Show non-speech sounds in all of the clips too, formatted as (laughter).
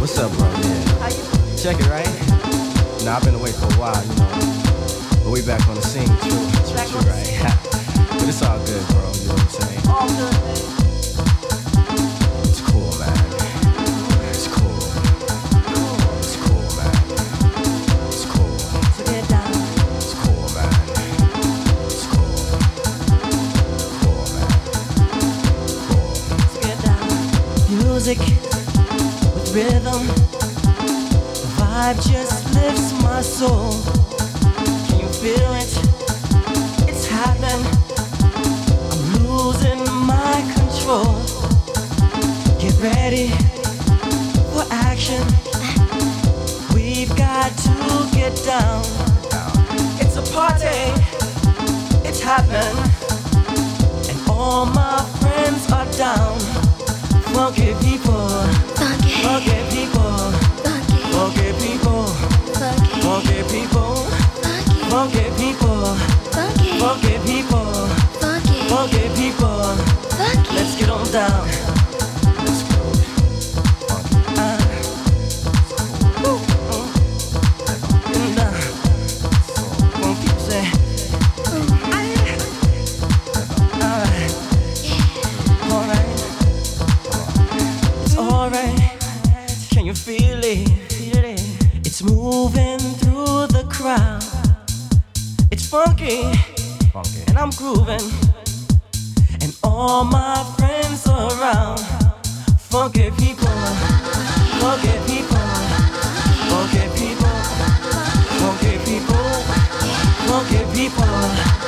What's up, bro? How you? Check it, right? Nah, I've been away for a while, you know. But we back on the scene, true, true, right? (laughs) but it's all good, bro. You know what I'm saying? All good. rhythm. The vibe just lifts my soul. Can you feel it? It's happening. I'm losing my control. Get ready for action. We've got to get down. It's a party. It's happening. And all my friends are down. Funky people down. love.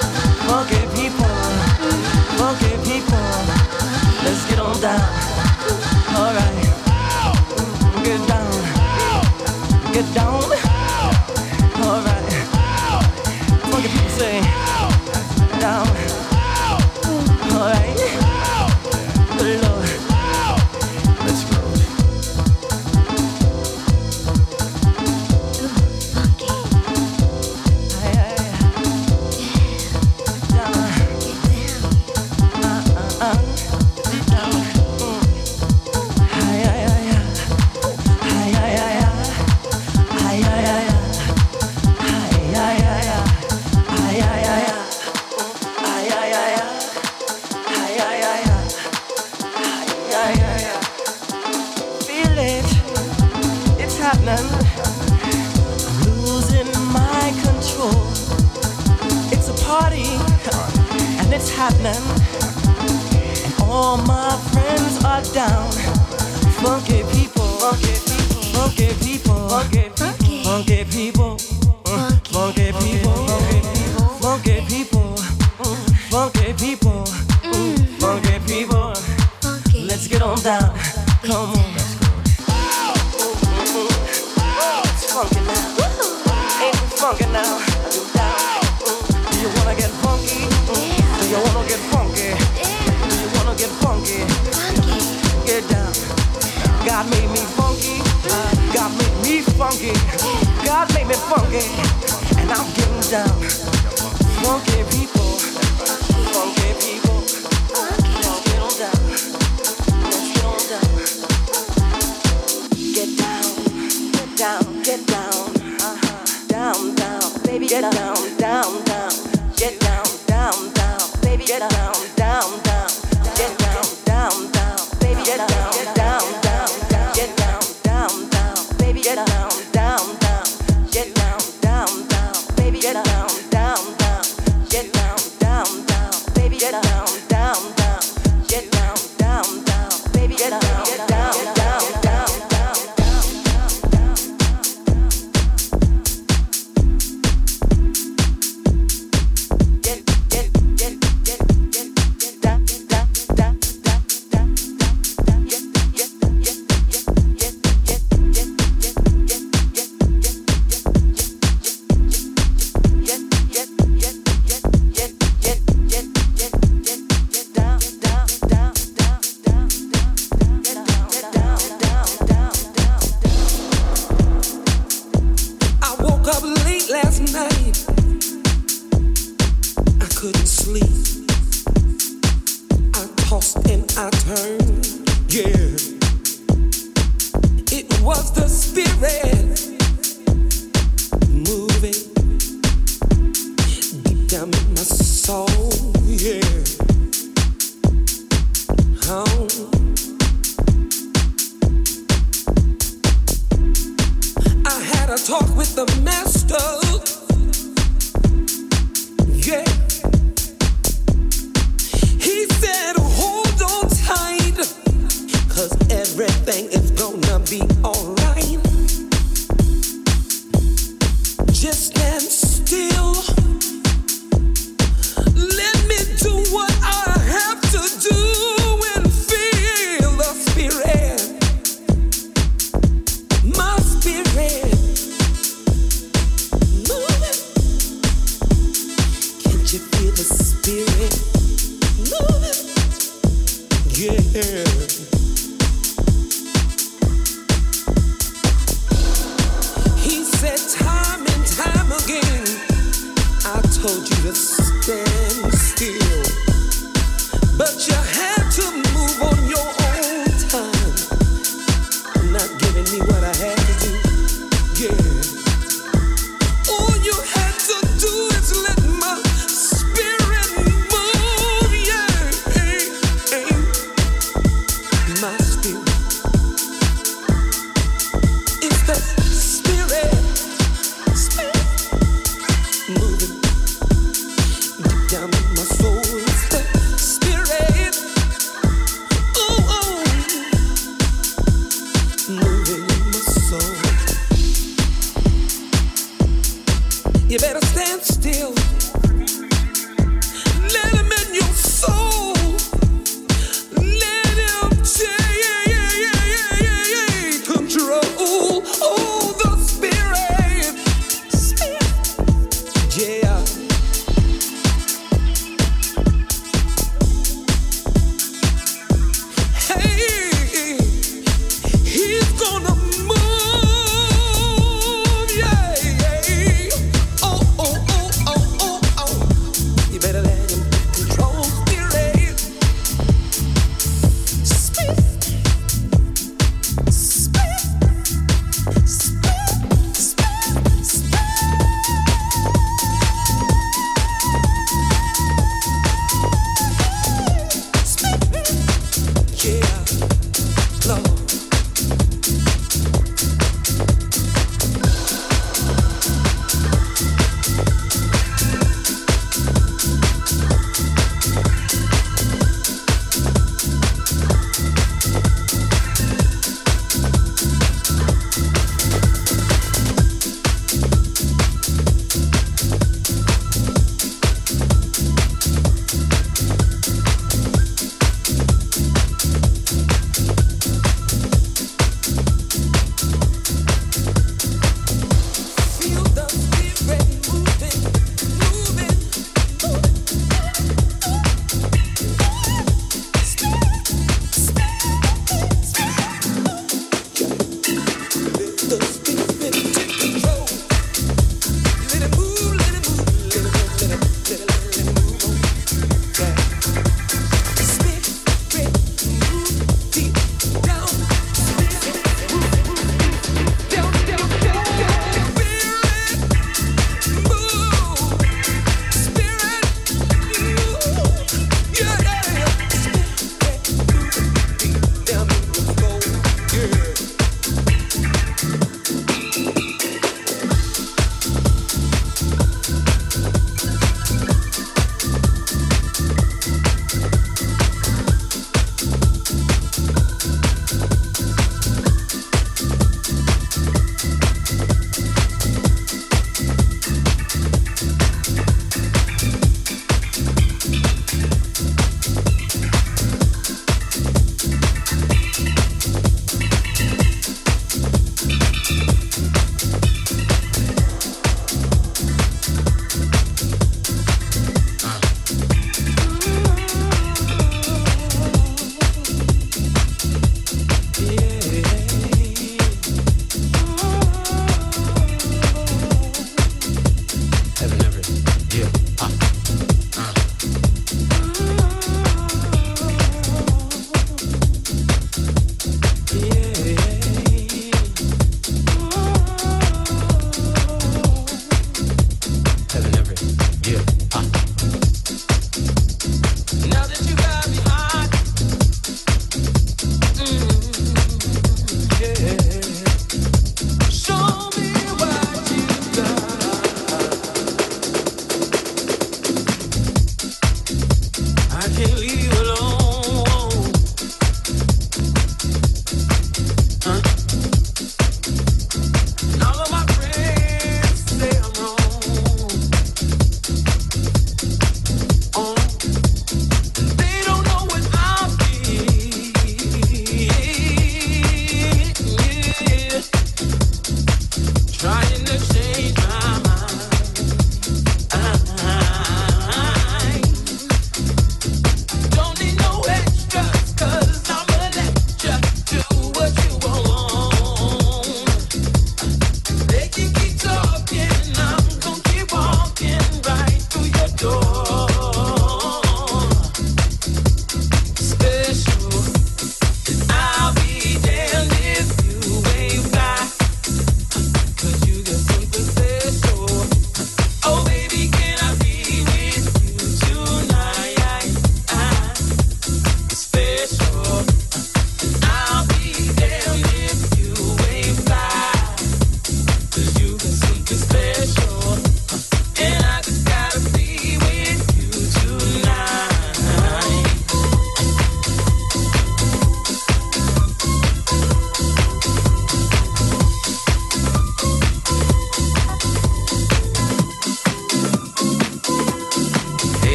get down, uh-huh. down, down, baby, get down, down. down.